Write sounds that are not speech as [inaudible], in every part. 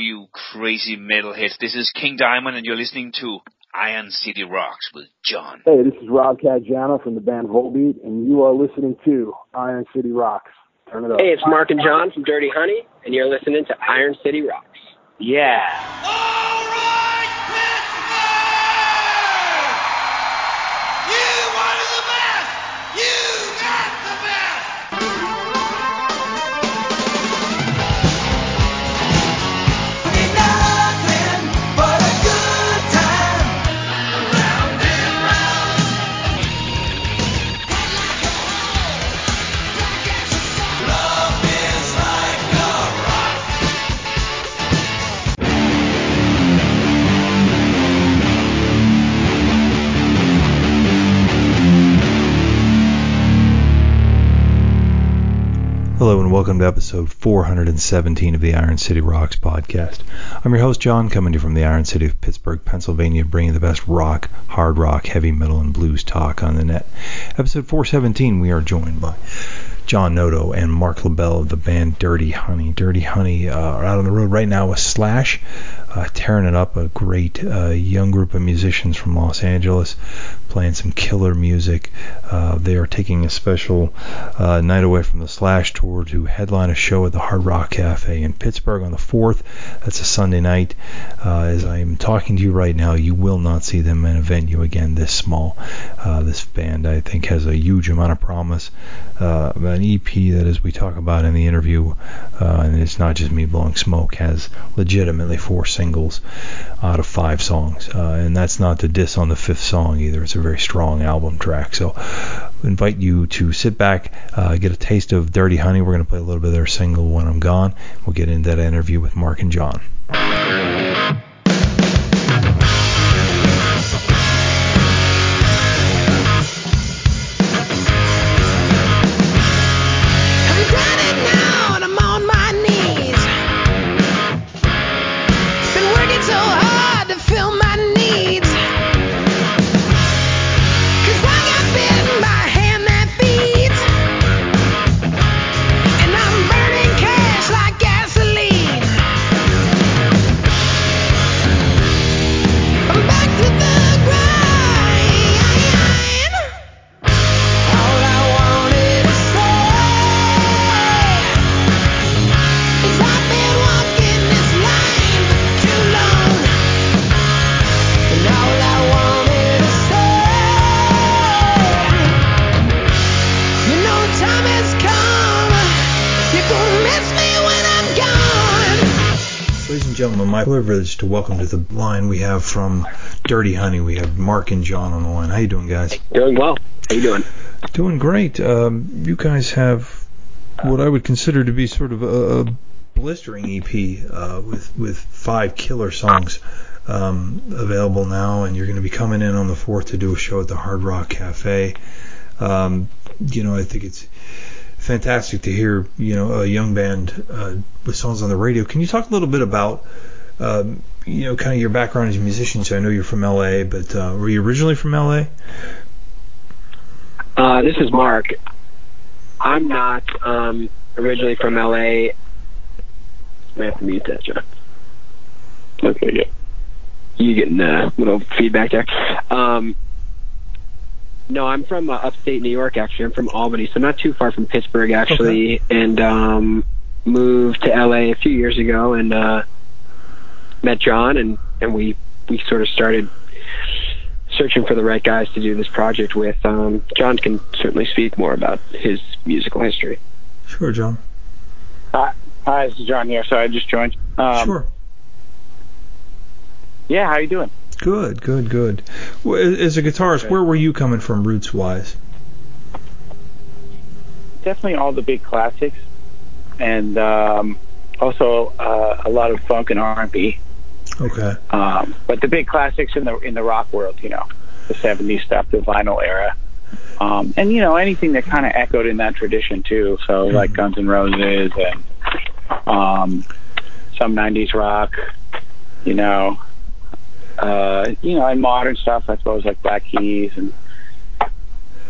you crazy metalheads. This is King Diamond, and you're listening to Iron City Rocks with John. Hey, this is Rob Caggiano from the band Volbeat, and you are listening to Iron City Rocks. Turn it up. Hey, it's Mark and John from Dirty Honey, and you're listening to Iron City Rocks. Yeah. Oh, Hello and welcome to episode 417 of the Iron City Rocks podcast. I'm your host John, coming to you from the Iron City of Pittsburgh, Pennsylvania, bringing the best rock, hard rock, heavy metal, and blues talk on the net. Episode 417, we are joined by John Notto and Marc LaBelle of the band Dirty Honey. Dirty Honey uh, are out on the road right now with Slash, uh, tearing it up. A great uh, young group of musicians from Los Angeles playing some killer music. Uh, they are taking a special uh, night away from the Slash tour to headline a show at the Hard Rock Cafe in Pittsburgh on the 4th. That's a Sunday night. Uh, as I am talking to you right now, you will not see them in a venue again this small. This band, I think, has a huge amount of promise. Uh, an EP that, as we talk about in the interview, uh, and it's not just me blowing smoke, has legitimately four singles out of five songs. and that's not to diss on the fifth song either. It's a very strong album track. So invite you to sit back, uh, get a taste of Dirty Honey. We're going to play a little bit of their single When I'm Gone. We'll get into that interview with Mark and John. My privilege to welcome to the line we have from Dirty Honey. We have Mark and John on the line. How you doing, guys? Doing well. How you doing? Doing great. Um, you guys have what I would consider to be sort of a, a blistering EP uh, with with five killer songs um, available now, and you're going to be coming in on the fourth to do a show at the Hard Rock Cafe. Um, you know, I think it's fantastic to hear you know a young band uh, with songs on the radio. Can you talk a little bit about um, you know, kind of your background as a musician. So I know you're from LA, but uh, were you originally from LA? Uh, this is Mark. I'm not um, originally from LA. I have to mute that, John. Okay, yeah. You getting a little feedback there? Um, no, I'm from uh, upstate New York. Actually, I'm from Albany, so not too far from Pittsburgh, actually, okay. and um, moved to LA a few years ago, and uh, met John, and and we we sort of started searching for the right guys to do this project with. Um, John can certainly speak more about his musical history. Sure, John. Hi, hi, this is John here. So I just joined. Um, sure. Yeah, how you doing? Good, good, good. As a guitarist, where were you coming from, roots wise? Definitely all the big classics, and um, also uh, a lot of funk and R&B. Okay. Um, but the big classics in the in the rock world, you know, the '70s stuff, the vinyl era, um, and you know anything that kind of echoed in that tradition too. So mm-hmm. like Guns N' Roses and um, some '90s rock, you know, uh, you know, and modern stuff. I suppose like Black Keys and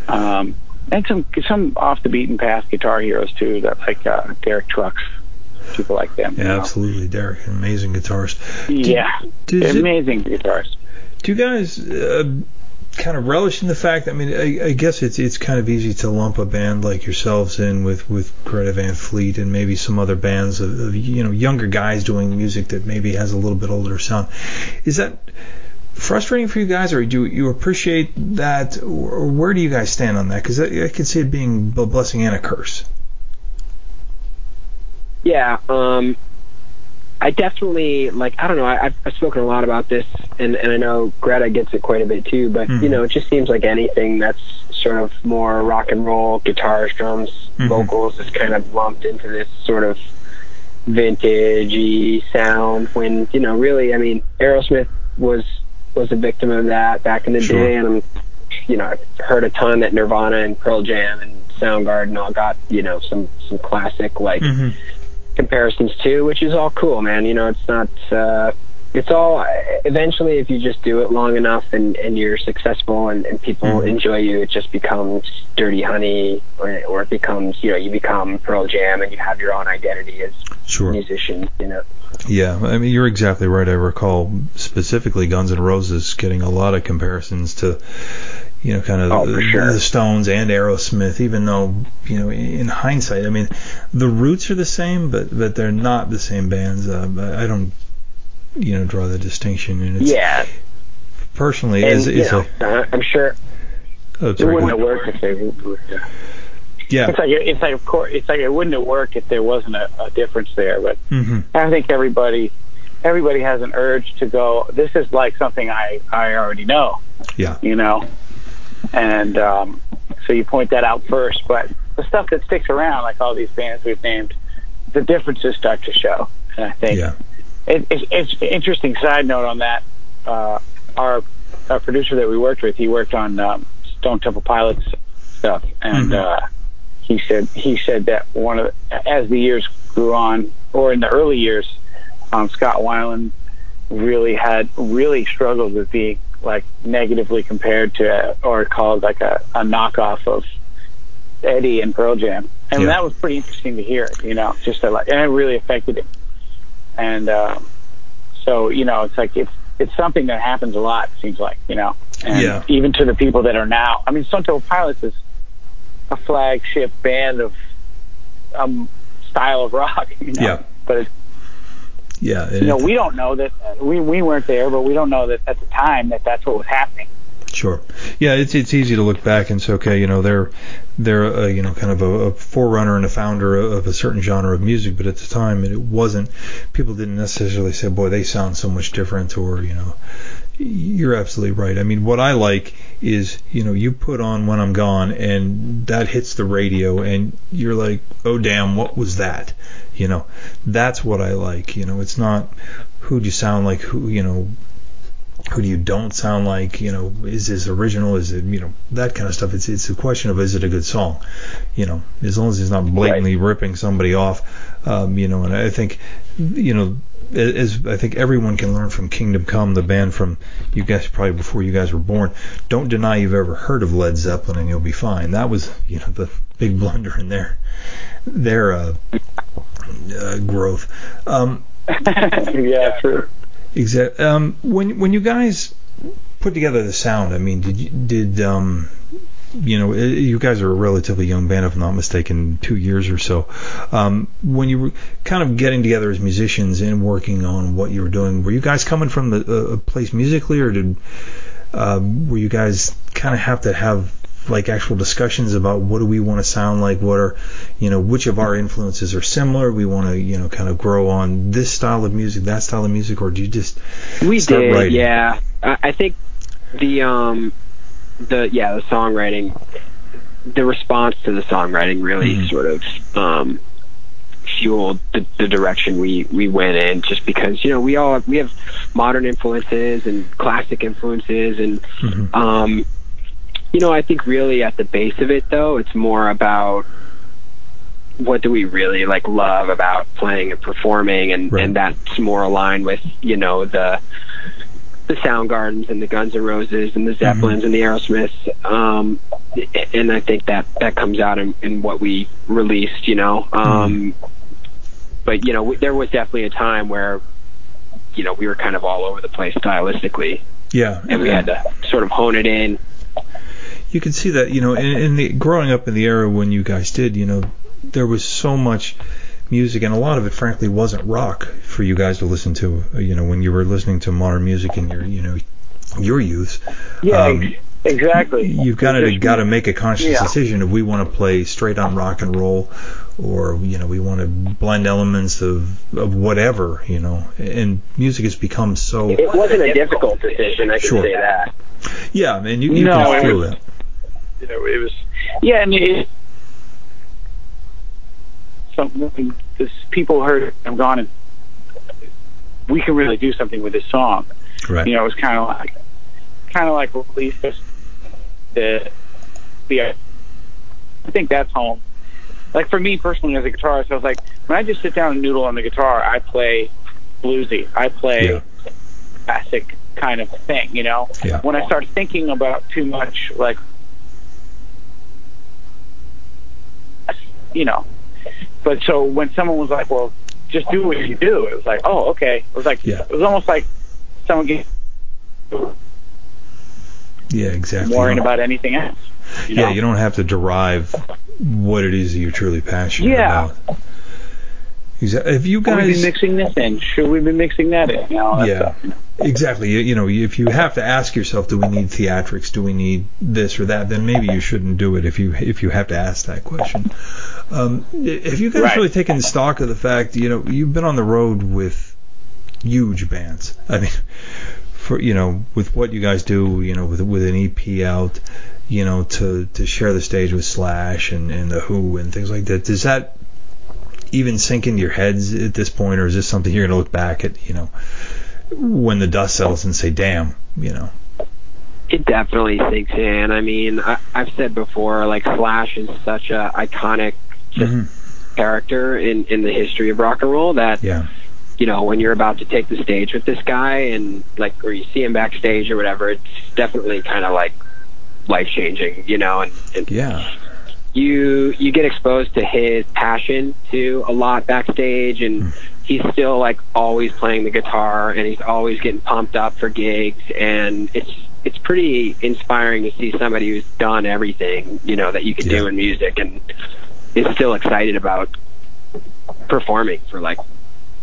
um, and some some off the beaten path guitar heroes too, that like uh, Derek Trucks. people like them. Yeah, absolutely, Derek, amazing guitarist. Yeah, amazing it, guitarist. Do you guys uh, kind of relish in the fact? I mean, I, I, guess it's it's kind of easy to lump a band like yourselves in with with Greta Van Fleet and maybe some other bands of, of you know younger guys doing music that maybe has a little bit older sound. Is that frustrating for you guys, or do you appreciate that, or where do you guys stand on that? Because I, I can see it being a blessing and a curse. Yeah, um, I definitely like. I don't know. I, I've spoken a lot about this, and and I know Greta gets it quite a bit too. But mm-hmm. you know, it just seems like anything that's sort of more rock and roll, guitars, drums, mm-hmm. vocals is kind of lumped into this sort of vintagey sound. When you know, really, I mean, Aerosmith was was a victim of that back in the sure. day, and I'm, you know, I've heard a ton that Nirvana and Pearl Jam and Soundgarden all got, you know, some some classic like mm-hmm. Comparisons too, which is all cool, man. You know, it's not. uh it's all eventually if you just do it long enough and, and you're successful and, and people mm-hmm. enjoy you it just becomes dirty honey or, or it becomes you know you become pearl jam and you have your own identity as sure. musicians you know yeah, I mean you're exactly right. I recall specifically Guns N' Roses getting a lot of comparisons to, you know, kind of oh, the, sure. the Stones and Aerosmith. Even though you know, in hindsight, I mean, the roots are the same, but but they're not the same bands. Uh, I don't, you know, draw the distinction. And it's, yeah. Personally, and, is, is know, a, I'm sure. Oh, it wouldn't have worked if they. Yeah. Yeah. It's like it's like of course it's like it wouldn't have worked if there wasn't a, a difference there. But mm-hmm. I think everybody everybody has an urge to go. This is like something I I already know. Yeah. You know, and um, so you point that out first. But the stuff that sticks around, like all these bands we've named, the differences start to show. And I think yeah. it, it's, it's interesting side note on that. Uh, our our producer that we worked with, he worked on um, Stone Temple Pilots stuff, and mm-hmm. uh, he said he said that one of the, as the years grew on, or in the early years, um, Scott Weiland really had really struggled with being like negatively compared to or called like a, a knockoff of Eddie and Pearl Jam, and yeah. that was pretty interesting to hear. You know, just to like, and it really affected him. And um, so you know, it's like it's it's something that happens a lot. It seems like you know, and yeah. even to the people that are now. I mean, Stone Temple Pilots is a flagship band of um style of rock. [laughs] You know? Yeah. But it's, yeah, you know, we don't know that uh, we we weren't there, but we don't know that at the time that that's what was happening. Sure. Yeah, it's it's easy to look back and say, okay, you know, they're they're a, you know kind of a, a forerunner and a founder of a certain genre of music, but at the time it wasn't. People didn't necessarily say, boy, they sound so much different, or you know, you're absolutely right. I mean, what I like is, you know, you put on When I'm Gone and that hits the radio and you're like, oh damn, what was that? You know, that's what I like. You know, it's not who do you sound like, who, you know, who do you don't sound like, you know, is this original? Is it, you know, that kind of stuff. It's it's a question of is it a good song, you know, as long as it's not blatantly right. ripping somebody off, um, you know. And I think, you know, as I think everyone can learn from Kingdom Come, the band from you guys probably before you guys were born. Don't deny you've ever heard of Led Zeppelin, and you'll be fine. That was you know the big blunder in their their uh, uh, growth. Um, [laughs] yeah, true. Exactly. Um, when when you guys put together the sound, I mean, did you, did um, you know, you guys are a relatively young band, if I'm not mistaken, two years or so. Um, when you were kind of getting together as musicians and working on what you were doing, were you guys coming from the, a place musically, or did uh, were you guys kind of have to have like actual discussions about what do we want to sound like? What are, you know, which of our influences are similar? We want to, you know, kind of grow on this style of music, that style of music, or do you just we did, writing? yeah. I think the um the yeah the songwriting the response to the songwriting really mm-hmm. sort of um, fueled the, the direction we we went in just because you know we all we have modern influences and classic influences and mm-hmm. um, you know I think really at the base of it though it's more about what do we really like love about playing and performing and right. and that's more aligned with you know the the Soundgardens and the Guns N' Roses and the mm-hmm. Zeppelins mm-hmm. and the Aerosmiths. Um, and I think that that comes out in, in what we released, you know. Um, mm-hmm. but you know, w- there was definitely a time where, you know, we were kind of all over the place stylistically, Yeah, and we had to sort of hone it in. you can see that you know in, in the growing up in the era when you guys did you know there was so much music and a lot of it frankly wasn't rock for you guys to listen to uh, you know when you were listening to modern music in your you know your youth Yeah, Um, exactly. you've got to got to make a conscious Yeah. decision if we want to play straight on rock and roll or you know we want to blend elements of of whatever you know and music has become so It wasn't a difficult decision, I can Sure. say that. yeah man you, you No, can it feel was- that you know, it was yeah, and it, some this people heard I'm gone and we can really do something with this song. right You know, it was kind of like kind of like release this the the I think that's home. Like for me personally as a guitarist, I was like when I just sit down and noodle on the guitar, I play bluesy. I play Yeah. classic kind of thing, you know. Yeah. When I start thinking about too much like you know. But so when someone was like, "Well, just do what you do," it was like, "Oh, okay." It was like Yeah. it was almost like someone getting yeah exactly worrying about anything else. You know? yeah, you don't have to derive what it is that you're truly passionate Yeah. about. Exactly. If you Should we be mixing this in? Should we be mixing that in? That Yeah. stuff, you know. exactly, you, you know, if you have to ask yourself, do we need theatrics? Do we need this or that? Then maybe you shouldn't do it if you if you have to ask that question. Um, have you guys Right. really taken stock of the fact, you know, you've been on the road with huge bands. I mean, for you know, with what you guys do, you know, with with an EP out, you know, to to share the stage with Slash and and the Who and things like that. Does that even sink into your heads at this point, or is this something you're going to look back at, you know, when the dust settles and say, "Damn," you know? It definitely sinks in. I mean, I, I've said before, like Slash is such a iconic just Mhm. character in in the history of rock and roll that Yeah. you know when you're about to take the stage with this guy and like or you see him backstage or whatever, it's definitely kind of like life changing, you know, and, and Yeah. You you get exposed to his passion to a lot backstage and hmm. he's still like always playing the guitar and he's always getting pumped up for gigs and it's it's pretty inspiring to see somebody who's done everything you know that you can do in music and is still excited about performing for like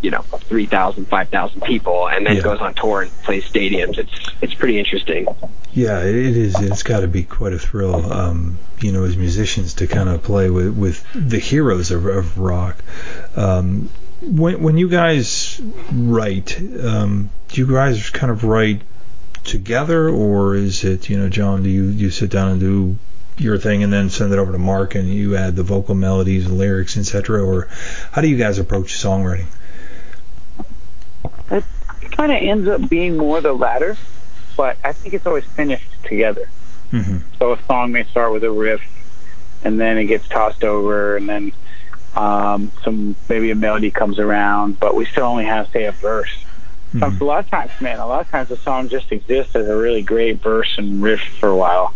you know 3,000 5,000 people and then Yeah. goes on tour and plays stadiums it's it's pretty interesting Yeah, it is. It's got to be quite a thrill, um, you know, as musicians to kind of play with, with the heroes of, of rock. Um, when when you guys write, um, do you guys kind of write together, or is it, you know, John, do you you sit down and do your thing and then send it over to Mark and you add the vocal melodies and lyrics, etc., or how do you guys approach songwriting? It kind of ends up being more the latter, but I think it's always finished together. hmm So a song may start with a riff, and then it gets tossed over, and then um, some maybe a melody comes around, but we still only have say a verse. So a lot of times, man, a lot of times the song just exists as a really great verse and riff for a while,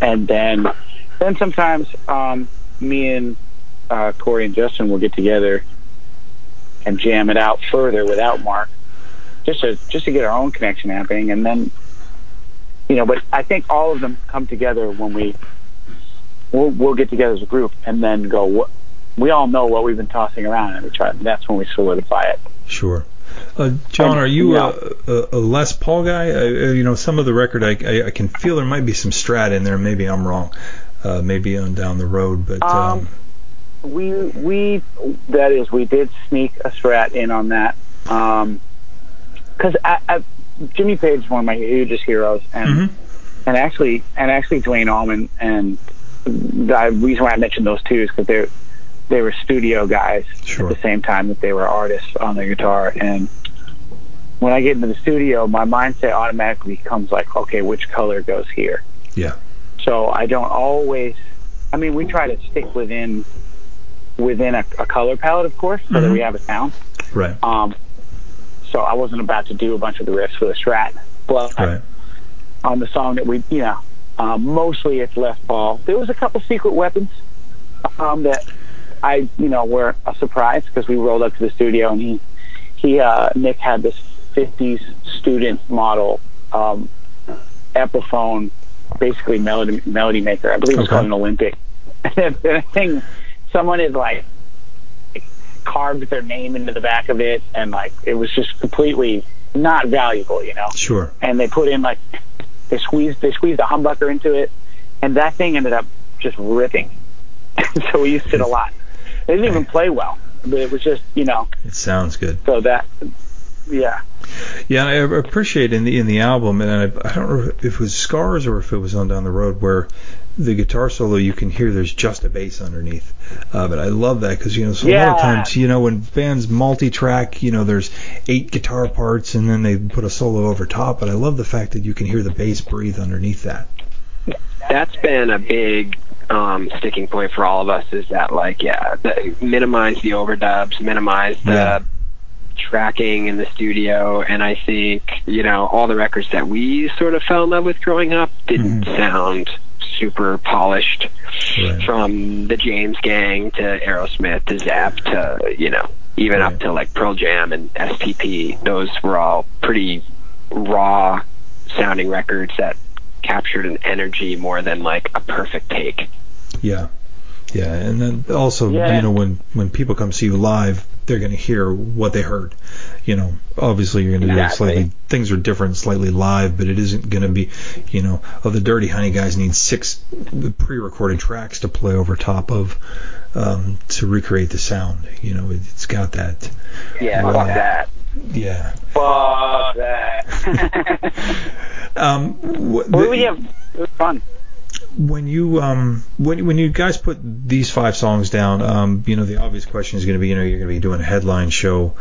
and then then sometimes um, me and uh, Corey and Justin will get together and jam it out further without Mark, just to just to get our own connection happening, and then you know. But I think all of them come together when we we'll, we'll get together as a group and then go. What we all know what we've been tossing around, and we try. That's when we solidify it. Sure. Uh, John, are you yeah. a, a, Les Paul guy? I, uh, you know, some of the record, I, I, I can feel there might be some Strat in there. Maybe I'm wrong. Uh, maybe on down the road, but um, Um, we we that is we did sneak a strat in on that because I, I, Jimmy Page is one of my hugest heroes and mhm. and actually and actually Duane Allman and the reason why I mentioned those two is because they're they were studio guys Sure. at the same time that they were artists on the guitar and when I get into the studio my mindset automatically becomes like okay which color goes here yeah, so I don't always. I mean, we try to stick within within a, a color palette, of course, so that Mhm. we have a sound. right, Um, so I wasn't about to do a bunch of the riffs with the Strat, but right, on the song that we, you know, um, mostly it's Les Paul. There was a couple secret weapons um, that I, you know, were a surprise because we rolled up to the studio and he, he, uh, Nick had this 50s student model, um, Epiphone, basically melody, melody maker. I believe it's Okay. called an Olympic. [laughs] and the thing, someone had like carved their name into the back of it and like, it was just completely not valuable, you know? Sure. and they put in like they squeezed they squeezed a humbucker into it, and that thing ended up just ripping. [laughs] so we used it a lot. It didn't even play well, but it was just you know It sounds good. so that yeah Yeah, I appreciate in the in the album, and I, I don't know if it was Scars or if it was on Down the Road, where the guitar solo you can hear there's just a bass underneath. Uh, but I love that because you know so a lot of times you know when bands multi-track, you know there's eight guitar parts and then they put a solo over top. But I love the fact that you can hear the bass breathe underneath that. that's been a big um, sticking point for all of us is that like yeah the, minimize the overdubs minimize the Yeah. tracking in the studio and i think you know all the records that we sort of fell in love with growing up didn't Mhm. sound super polished Right. from the james gang to aerosmith to Zepp to you know even Right. up to like pearl jam and stp those were all pretty raw sounding records that captured an energy more than like a perfect take. Yeah, yeah, and then also Yeah. you know when when people come see you live, they're going to hear what they heard. You know, obviously you're going to do it slightly. Things are different slightly live, but it isn't going to be, you know, oh the Dirty Honey guys need six pre-recorded tracks to play over top of um, to recreate the sound. You know, it, it's got that. Yeah, Wow. fuck that. Yeah. fuck that. [laughs] Um, wh- well, the- yeah, it was fun. When you um when when you guys put these five songs down, um, you know the obvious question is going to be, you know, you're going to be doing a headline show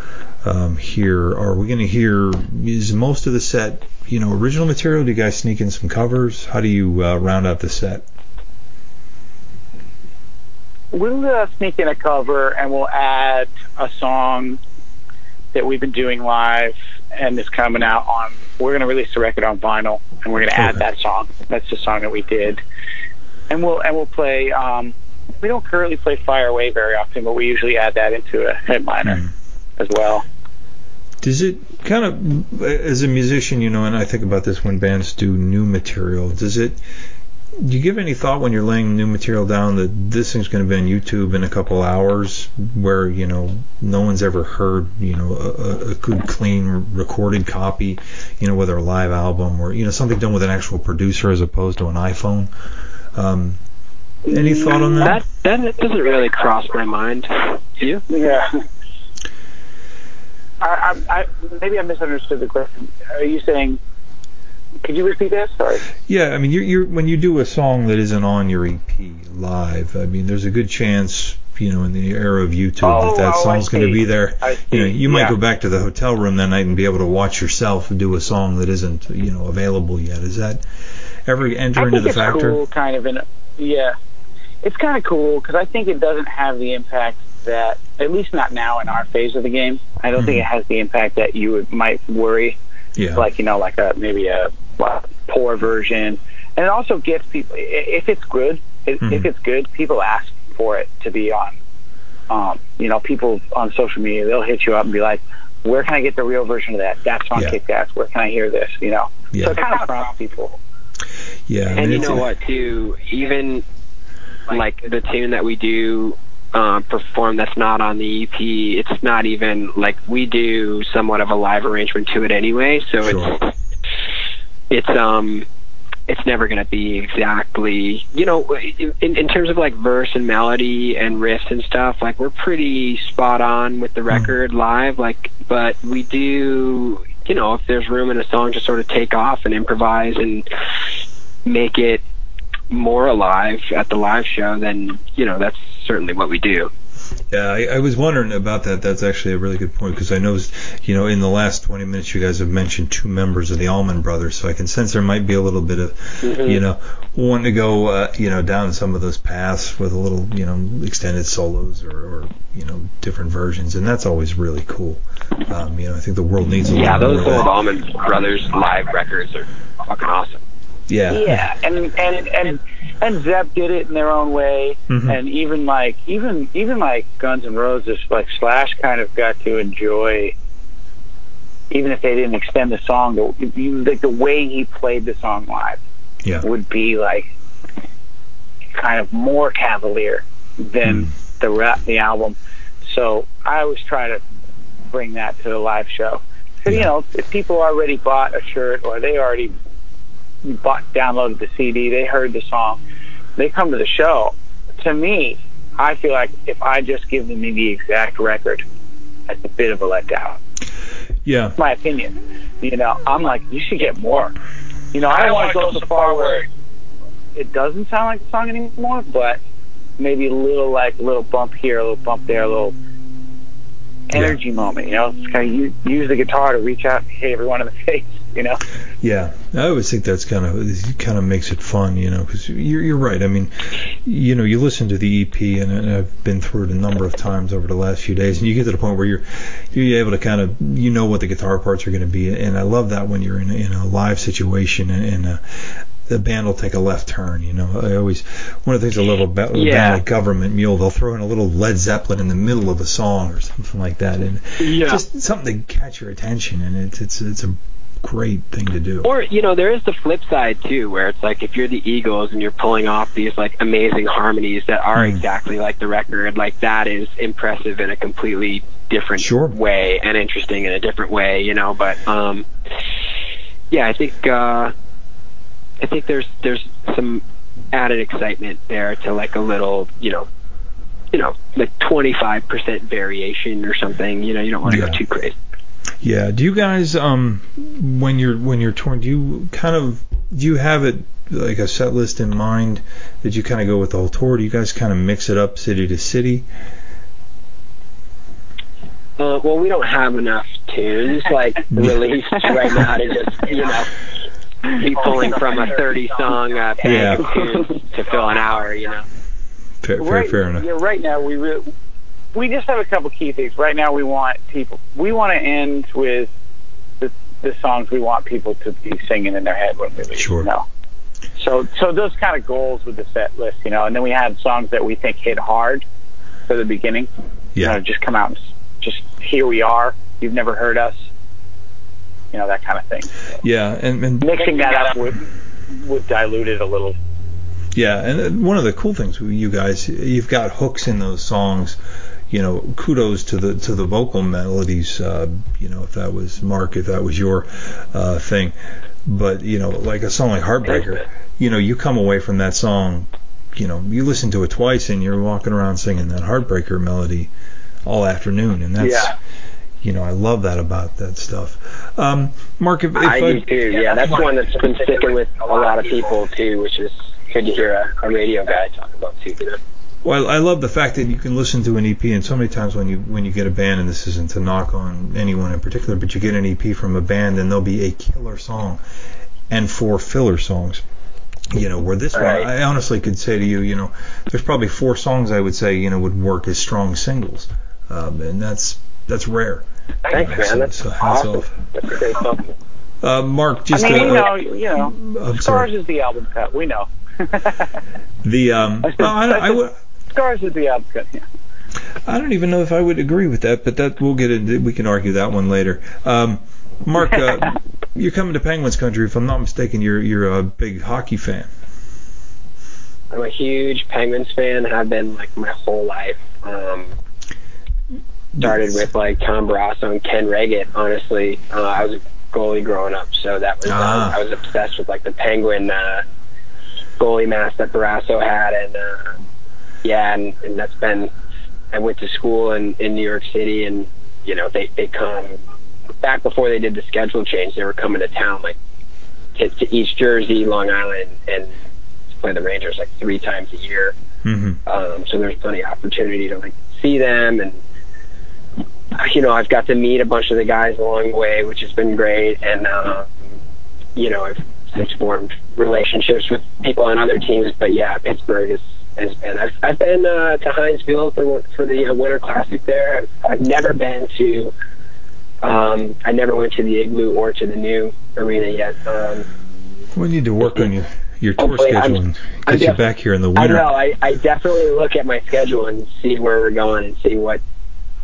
um, here. Are we going to hear is most of the set, you know, original material? Do you guys sneak in some covers? How do you uh, round out the set? We'll uh, sneak in a cover and we'll add a song that we've been doing live and is coming out on. We're going to release the record on vinyl and we're going to add that song. That's the song that we did, and we'll and we'll play. Um, we don't currently play Fire Away very often, but we usually add that into a headliner Hmm. as well. Does it kind of, as a musician, you know, and I think about this when bands do new material, does it, do you give any thought when you're laying new material down that this thing's going to be on YouTube in a couple hours where, you know, no one's ever heard, you know, a, a- a good, clean, recorded copy, you know, whether a live album or, you know, something done with an actual producer as opposed to an iPhone? Um, any thought on that? That that doesn't really cross my mind. Do you? Yeah. I, I, I maybe I misunderstood the question. Are you saying? Could you repeat that? Sorry. Yeah, I mean, you're, you're when you do a song that isn't on your EP live, I mean, there's a good chance, you know, in the era of YouTube, Oh, that that oh, song's going to be there. You know, you might Yeah. go back to the hotel room that night and be able to watch yourself do a song that isn't, you know, available yet. Is that ever enter I into think the it's factor? cool, kind of in. A, yeah, it's kind of cool because I think it doesn't have the impact that, at least not now in our phase of the game. I don't think Mhm. it has the impact that you would, might worry, Yeah. like you know, like a maybe a poor version. And it also gets people. If it's good, if, Mhm. if it's good, people ask for it to be on. Um, you know, people on social media they'll hit you up and be like, "Where can I get the real version of that? That's on Yeah. kicked ass. Where can I hear this?" You know. Yeah. So it kind of prompts people. yeah. And you it's- know what, too? Even like the tune that we do um, perform that's not on the EP, it's not even like we do somewhat of a live arrangement to it anyway. So Sure. it's it's um it's never going to be exactly you know in, in terms of like verse and melody and riffs and stuff like we're pretty spot on with the record live like but we do you know if there's room in a song to sort of take off and improvise and make it more alive at the live show then you know that's certainly what we do Yeah, I, I was wondering about that. That's actually a really good point because I noticed, you know, in the last 20 minutes, you guys have mentioned two members of the Allman Brothers, so I can sense there might be a little bit of, you know, wanting to go, uh, you know, down some of those paths with a little, you know, extended solos or, or you know, different versions, and that's always really cool. Um, you know, I think the world needs a yeah little those more of old that. Allman Brothers live records are fucking awesome Yeah. Yeah, and and and and Zepp did it in their own way, Mhm. and even like even even like Guns N' Roses, like Slash kind of got to enjoy, even if they didn't extend the song, the, you, like the way he played the song live Yeah. would be like kind of more cavalier than Mm. the rap, the album. So I always try to bring that to the live show. 'Cause, you Yeah. know, if people already bought a shirt or they already bought downloaded the CD, they heard the song, they come to the show. To me, I feel like if I just give them the exact record, that's a bit of a letdown. Yeah. that's my opinion. You know, I'm like, you should get more. You know, I don't want to go so far where it doesn't sound like the song anymore, but maybe a little like a little bump here, a little bump there, a little energy moment. You know, it's kind of use, use the guitar to reach out and hit everyone in the face. You know, Yeah, I always think that's kind of it kind of makes it fun, you know, because you're you're right. I mean, you know, you listen to the EP, and, and I've been through it a number of times over the last few days, and you get to the point where you're you're able to kind of you know what the guitar parts are going to be, and I love that when you're in a, in a live situation and. and uh, the band will take a left turn, you know. I always one of the things I love about a Yeah. band like Government Mule, they'll throw in a little Led Zeppelin in the middle of a song or something like that, and Yeah. just something to catch your attention, and it's it's it's a great thing to do. Or you know, there is the flip side too, where it's like if you're the Eagles and you're pulling off these like amazing harmonies that are Mm. exactly like the record, like that is impressive in a completely different Sure. way and interesting in a different way, you know. But um, yeah, I think uh, I think there's there's some added excitement there to like a little, you know. You know, like 25% variation or something. You know, you don't want to Yeah. go too crazy. Yeah. Do you guys um when you're when you're touring, do you kind of do you have it like a set list in mind that you kind of go with the whole tour? Do you guys kind of mix it up city to city? Uh, well, we don't have enough tunes like [laughs] released right now to just you know be pulling from a 30 song uh, bank Yeah. of tunes to fill an hour. You know. Fair, fair, right, fair enough. Yeah, right now we re- we just have a couple key things. Right now we want people. We want to end with the the songs we want people to be singing in their head when we leave. Sure. You know? So so those kind of goals with the set list, you know, and then we had songs that we think hit hard for the beginning. You Yeah. know, just come out and just here we are. You've never heard us. You know that kind of thing. Yeah, and, and Mixing that up would would dilute it a little. Yeah, and one of the cool things with you guys, you've got hooks in those songs. You know, kudos to the to the vocal melodies. Uh, you know, if that was Mark, if that was your uh, thing, but you know, like a song like Heartbreaker, you know, you come away from that song, you know, you listen to it twice and you're walking around singing that Heartbreaker melody all afternoon, and that's. Yeah. You know, I love that about that stuff. Um, Mark, if, if I do too. Yeah, that's one that's been sticking with a lot of people too, which is good to hear a, a radio guy talk about too. You know. Well, I love the fact that you can listen to an EP, and so many times when you when you get a band, and this isn't to knock on anyone in particular, but you get an EP from a band, and there'll be a killer song and four filler songs. You know, where this Right. one, I honestly could say to you, you know, there's probably four songs I would say, you know, would work as strong singles, um, and that's that's rare. Thanks, Yeah, man. so- That's so hats awesome. off. That's a great song. Uh, Mark, just I mean, uh, you know, you know, I'm Scars sorry. is the album cut. We know. [laughs] The um, [laughs] well, I, I would. Scars the album cut. Yeah. I don't even know if I would agree with that, but that we'll get into. We can argue that one later. Um, Mark, uh, [laughs] you're coming to Penguins country. If I'm not mistaken, you're you're a big hockey fan. I'm a huge Penguins fan. I've been like my whole life. Um, started with like Tom Barrasso and Ken Wregget. Honestly, uh, I was a goalie growing up, so that was Ah. um, I was obsessed with like the Penguin uh, goalie mask that Barrasso had, and uh, yeah, and, and that's been. I went to school in in New York City, and you know they they come back before they did the schedule change. They were coming to town like to, to East Jersey, Long Island, and to play the Rangers like three times a year. Mm-hmm. Um, so there's plenty of opportunity to like see them, and you know I've got to meet a bunch of the guys along the way, which has been great. And um, you know I've since formed relationships with people on other teams. But yeah, Pittsburgh is has been. I've I've been uh, to Field for for the uh, Winter Classic there. I've, I've never been to. Um, I never went to the Igloo or to the new arena yet. Um, We need to work on your Your tour Hopefully, I'm- scheduling I'm you def- back here in the winter. I know. I, I definitely look at my schedule and see where we're going and see what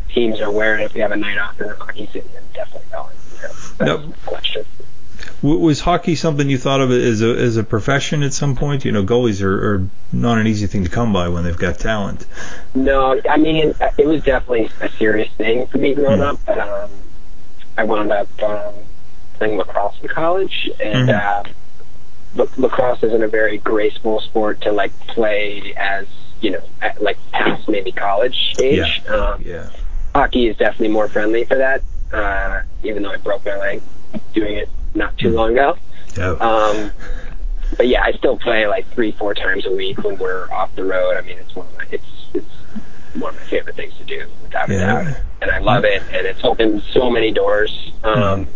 teams are wearing. If we have a night off in the hockey city, I'm definitely going. You know, No. question. W- Was hockey something you thought of as a as a profession at some point? You know, goalies are, are not an easy thing to come by when they've got talent. No, I mean it was definitely a serious thing for me growing up. But um, I wound up um, playing lacrosse in college, and Mhm. um, la- lacrosse isn't a very graceful sport to like play as you know, at, like past maybe college age. Um, Yeah. hockey is definitely more friendly for that. Uh, even though I broke my leg doing it not too long ago. Yeah. Um, but yeah, I still play like three, four times a week when we're off the road. I mean, it's one of my it's it's one of my favorite things to do, without a Yeah. doubt. And I love it, and it's opened so many doors um,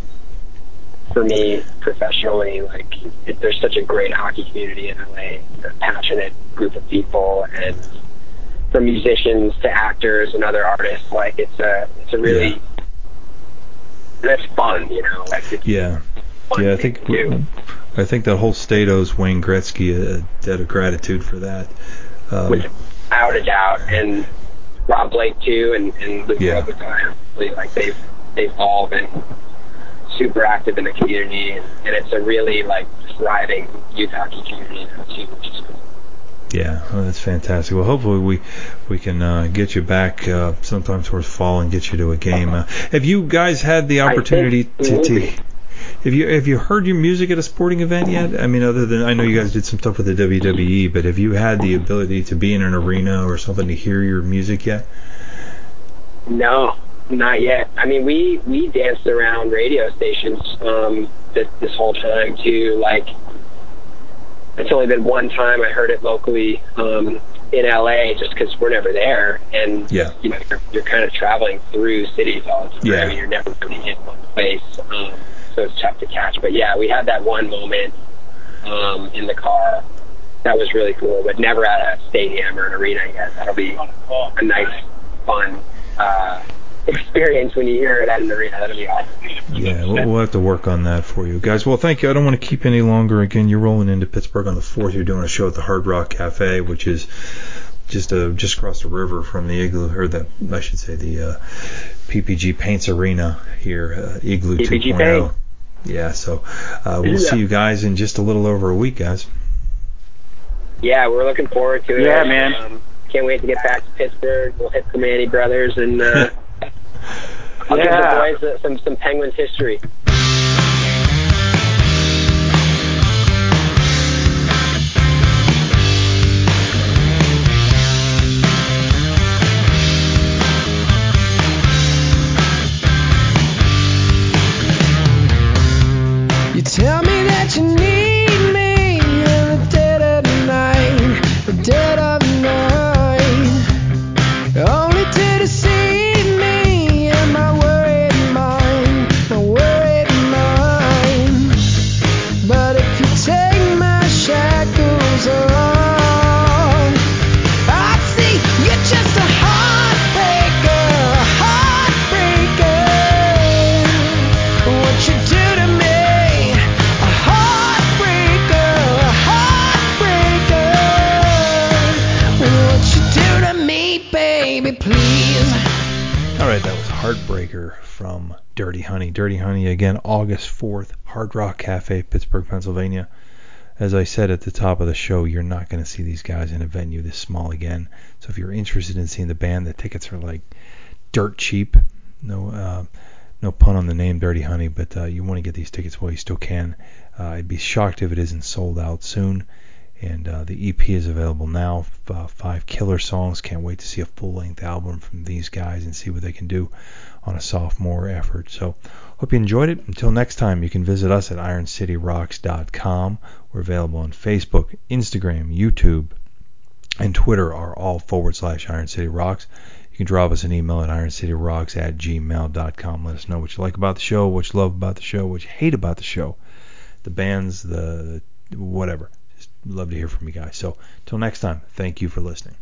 for me professionally. Like, it, there's such a great hockey community in LA, a passionate group of people, and from musicians to actors and other artists. Like, it's a it's a really it's fun, you know. Like, it's yeah. Yeah, I think. I think that whole state owes Wayne Gretzky a debt of gratitude for that. Um, without a doubt, and Rob Blake too, and, and Luke Yeah. Robitaille. Like they've they've all been super active in the community, and, and it's a really like thriving youth hockey community too, which is cool. Yeah, well, that's fantastic. Well, hopefully we we can uh, get you back uh, sometime towards fall and get you to a game. Uh, have you guys had the opportunity to, to. Have you have you heard your music at a sporting event yet? I mean, other than I know you guys did some stuff with the WWE, but have you had the ability to be in an arena or something to hear your music yet? No, not yet. I mean, we we danced around radio stations um, this this whole time too. Like, it's only been one time I heard it locally um, in LA, just because we're never there, and Yeah. you know, you're, you're kind of traveling through cities all the time. Yeah. I mean, you're never really in one place, um, so it's tough to catch. But yeah, we had that one moment um, in the car. That was really cool, but never at a stadium or an arena yet. That'll be a nice, fun uh, experience when you hear it at an arena. That'll be awesome. Yeah, we'll, we'll have to work on that for you guys. Well, thank you. I don't want to keep any longer. Again, you're rolling into Pittsburgh on the fourth. You're doing a show at the Hard Rock Cafe, which is just uh, just across the river from the Igloo, or the I should say the uh, PPG Paints Arena here, uh, Igloo PPG 2.0. Paint. Yeah, so uh, we'll Yeah. see you guys in just a little over a week, guys. Yeah, we're looking forward to it. Yeah, man. Um, can't wait to get back to Pittsburgh. We'll hit the Manny Brothers and uh, [laughs] I'll Yeah. give the boys uh, some some Penguins history. Dirty Honey. Again, August 4th, Hard Rock Cafe, Pittsburgh, Pennsylvania. As I said at the top of the show, you're not going to see these guys in a venue this small again. So if you're interested in seeing the band, the tickets are like dirt cheap. No, uh, no pun on the name Dirty Honey, but uh, you want to get these tickets while you still can. Uh, I'd be shocked if it isn't sold out soon. And uh, the EP is available now. F- Uh, five killer songs. Can't wait to see a full-length album from these guys and see what they can do on a sophomore effort. So hope you enjoyed it. Until next time, you can visit us at IronCityRocks.com. We're available on Facebook, Instagram, YouTube, and Twitter are all forward slash Iron City Rocks. You can drop us an email at ironcityrocks at gmail.com. Let us know what you like about the show, what you love about the show, what you hate about the show, the bands, the whatever. Love to hear from you guys. So, till next time, thank you for listening.